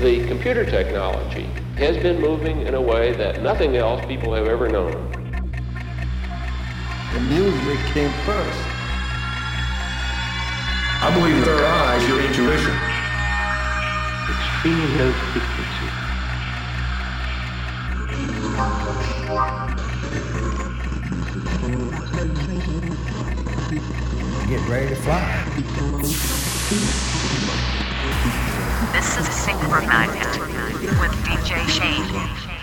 The computer technology has been moving in a way that nothing else people have ever known. The music came first. I believe in third eyes, your intuition. Extremely low frequency. Get ready to fly. This is Synchronized with DJ Shaine.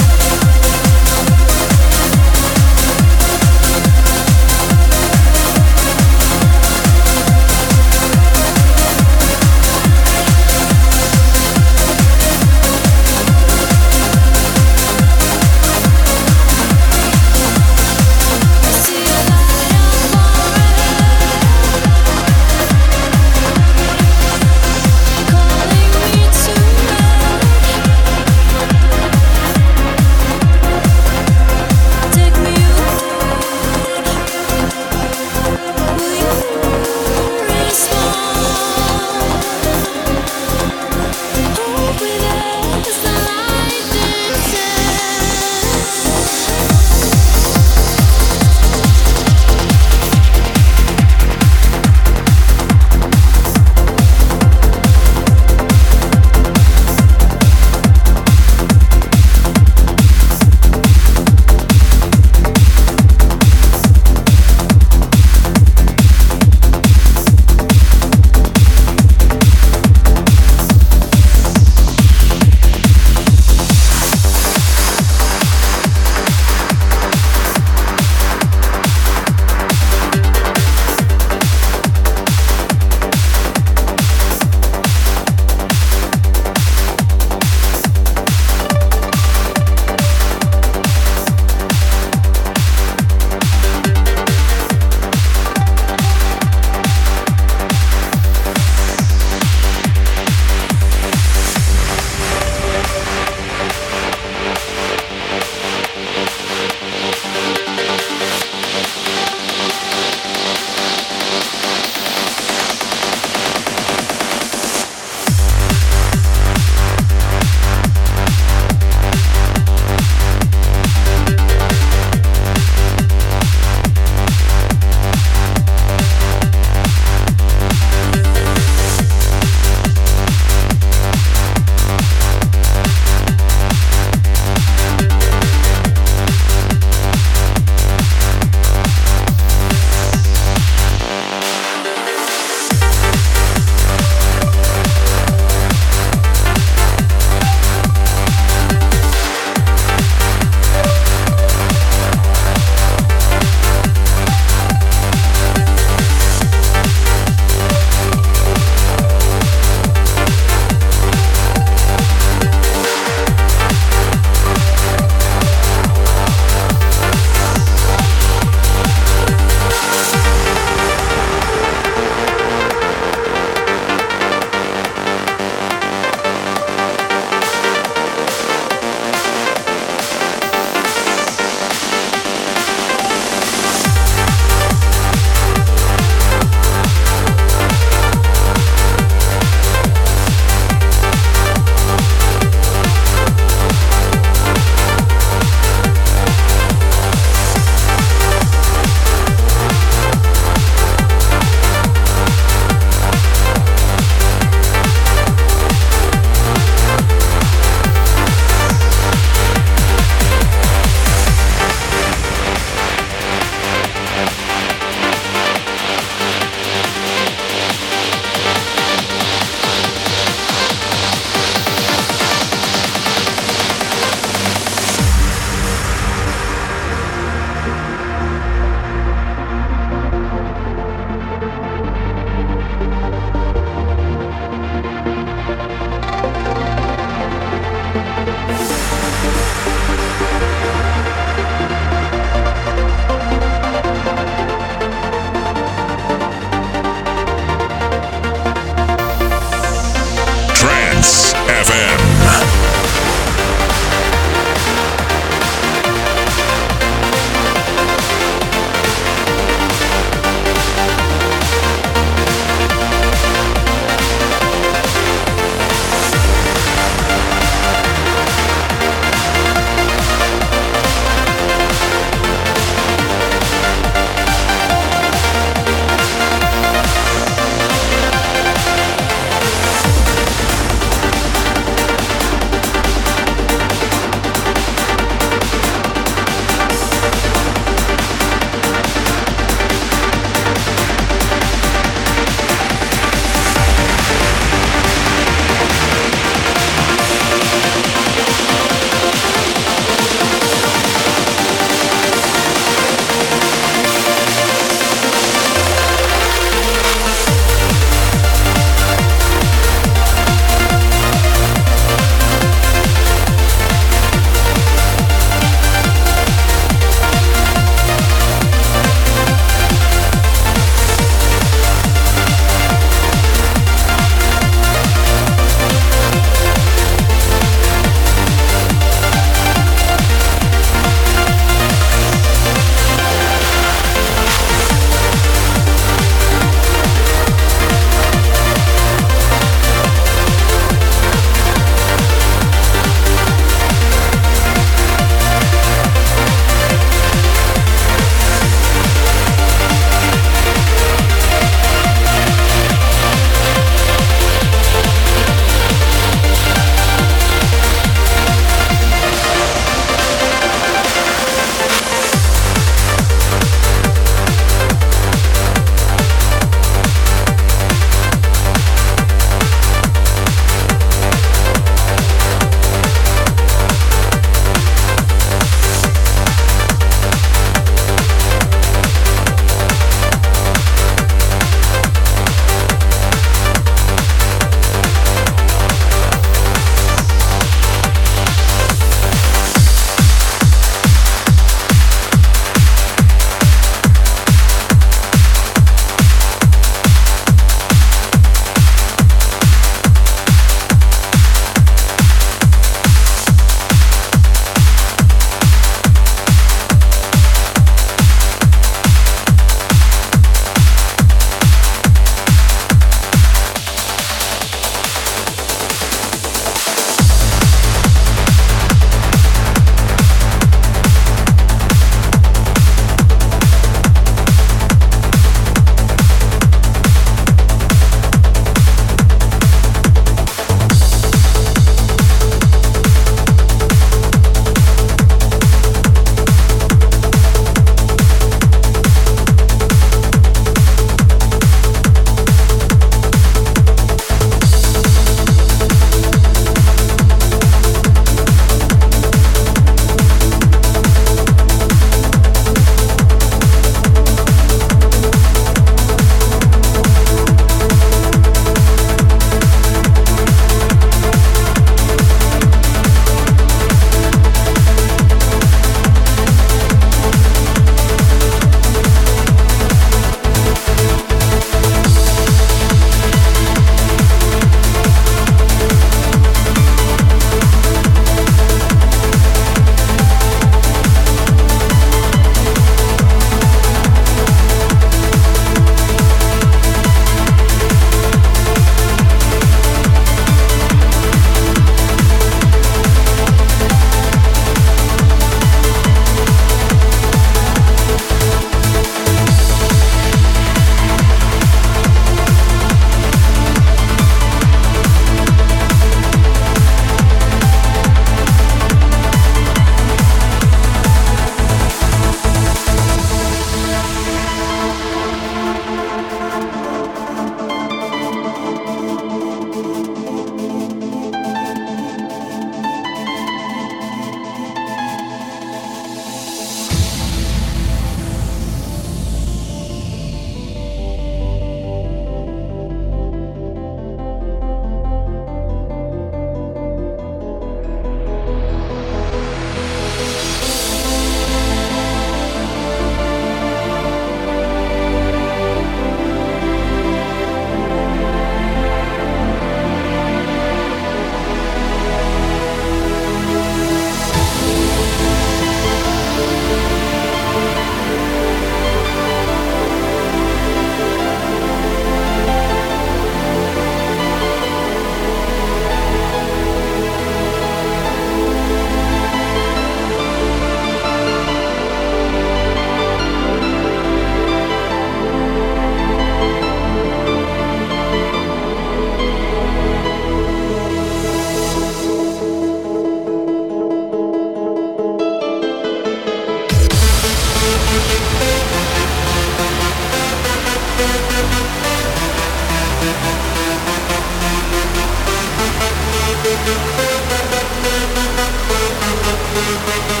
Thank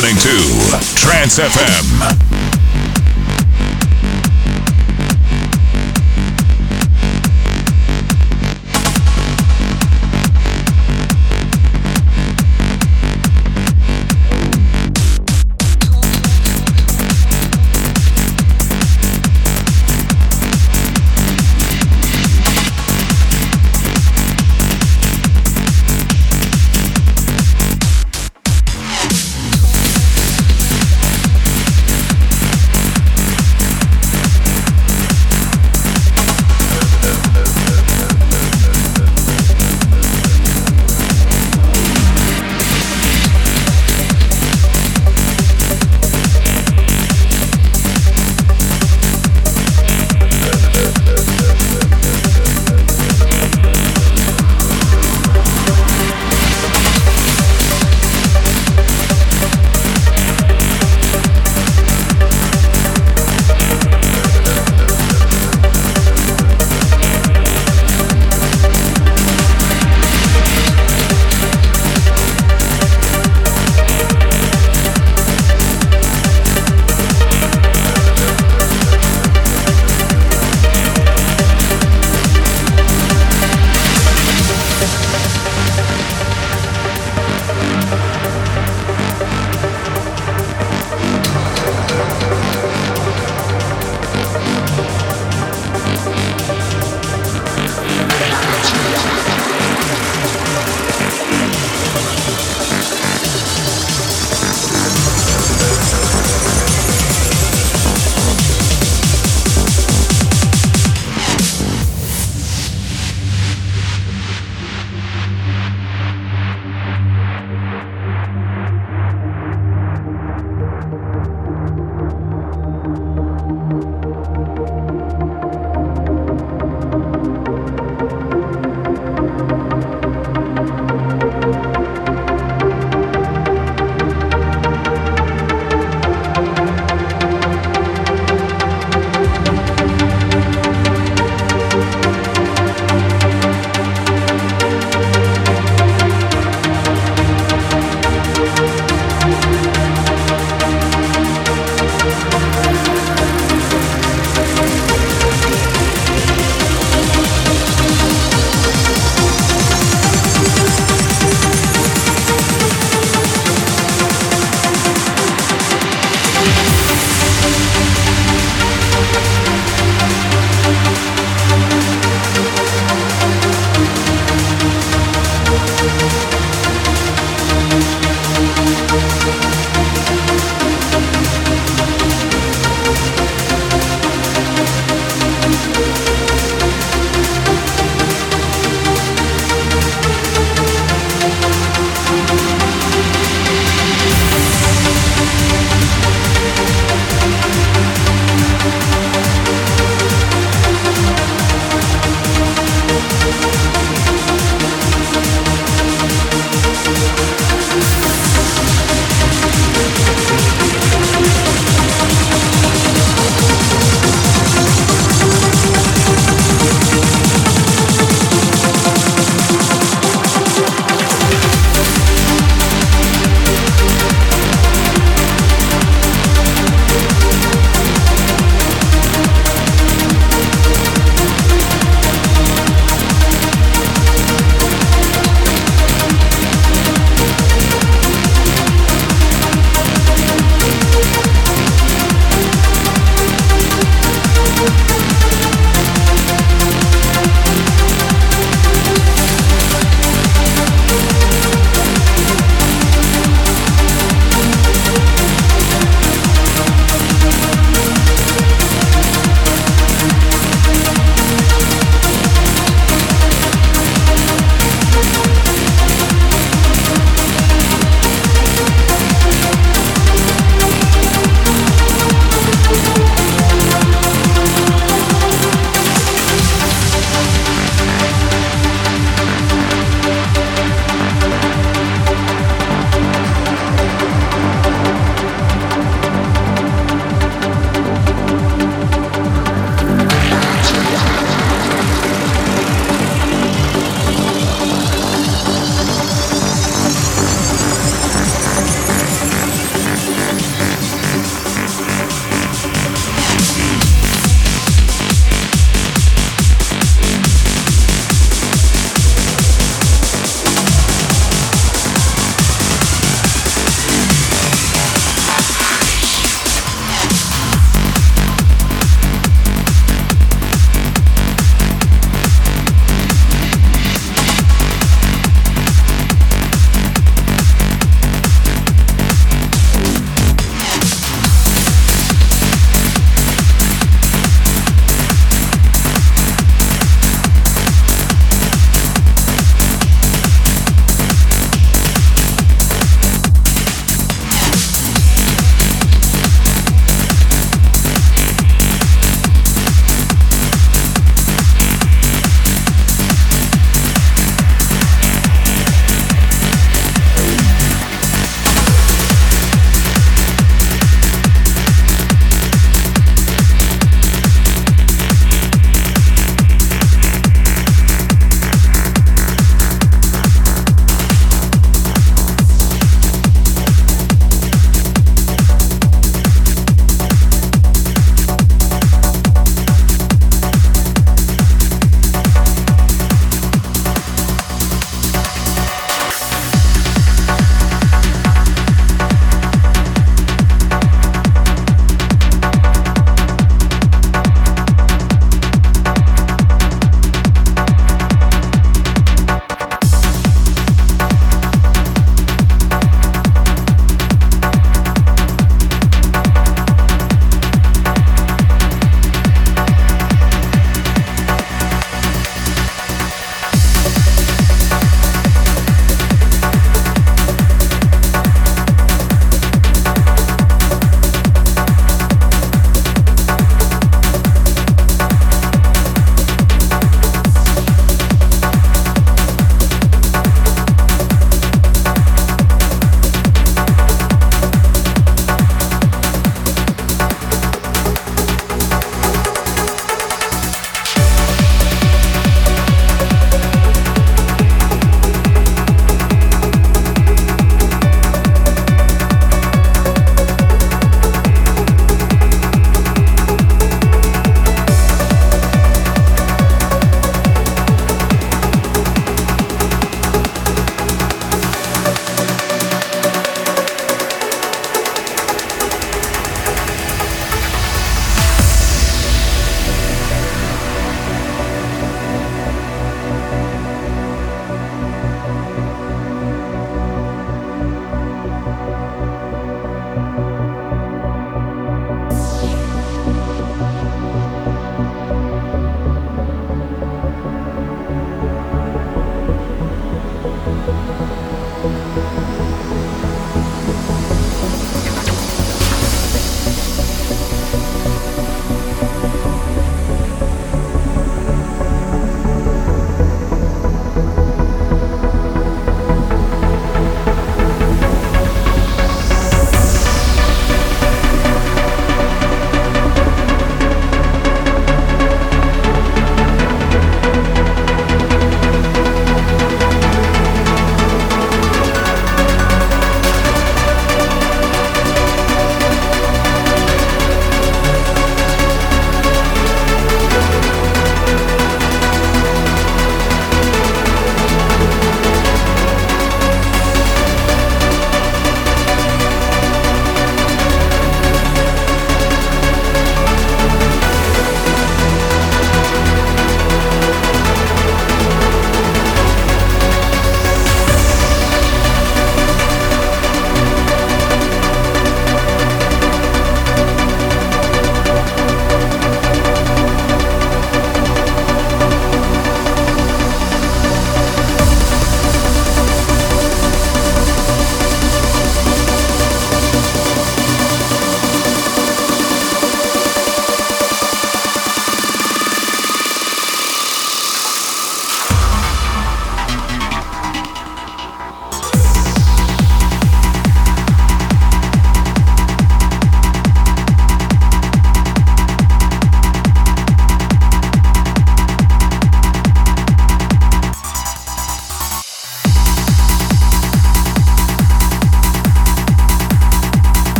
listening to Trance FM.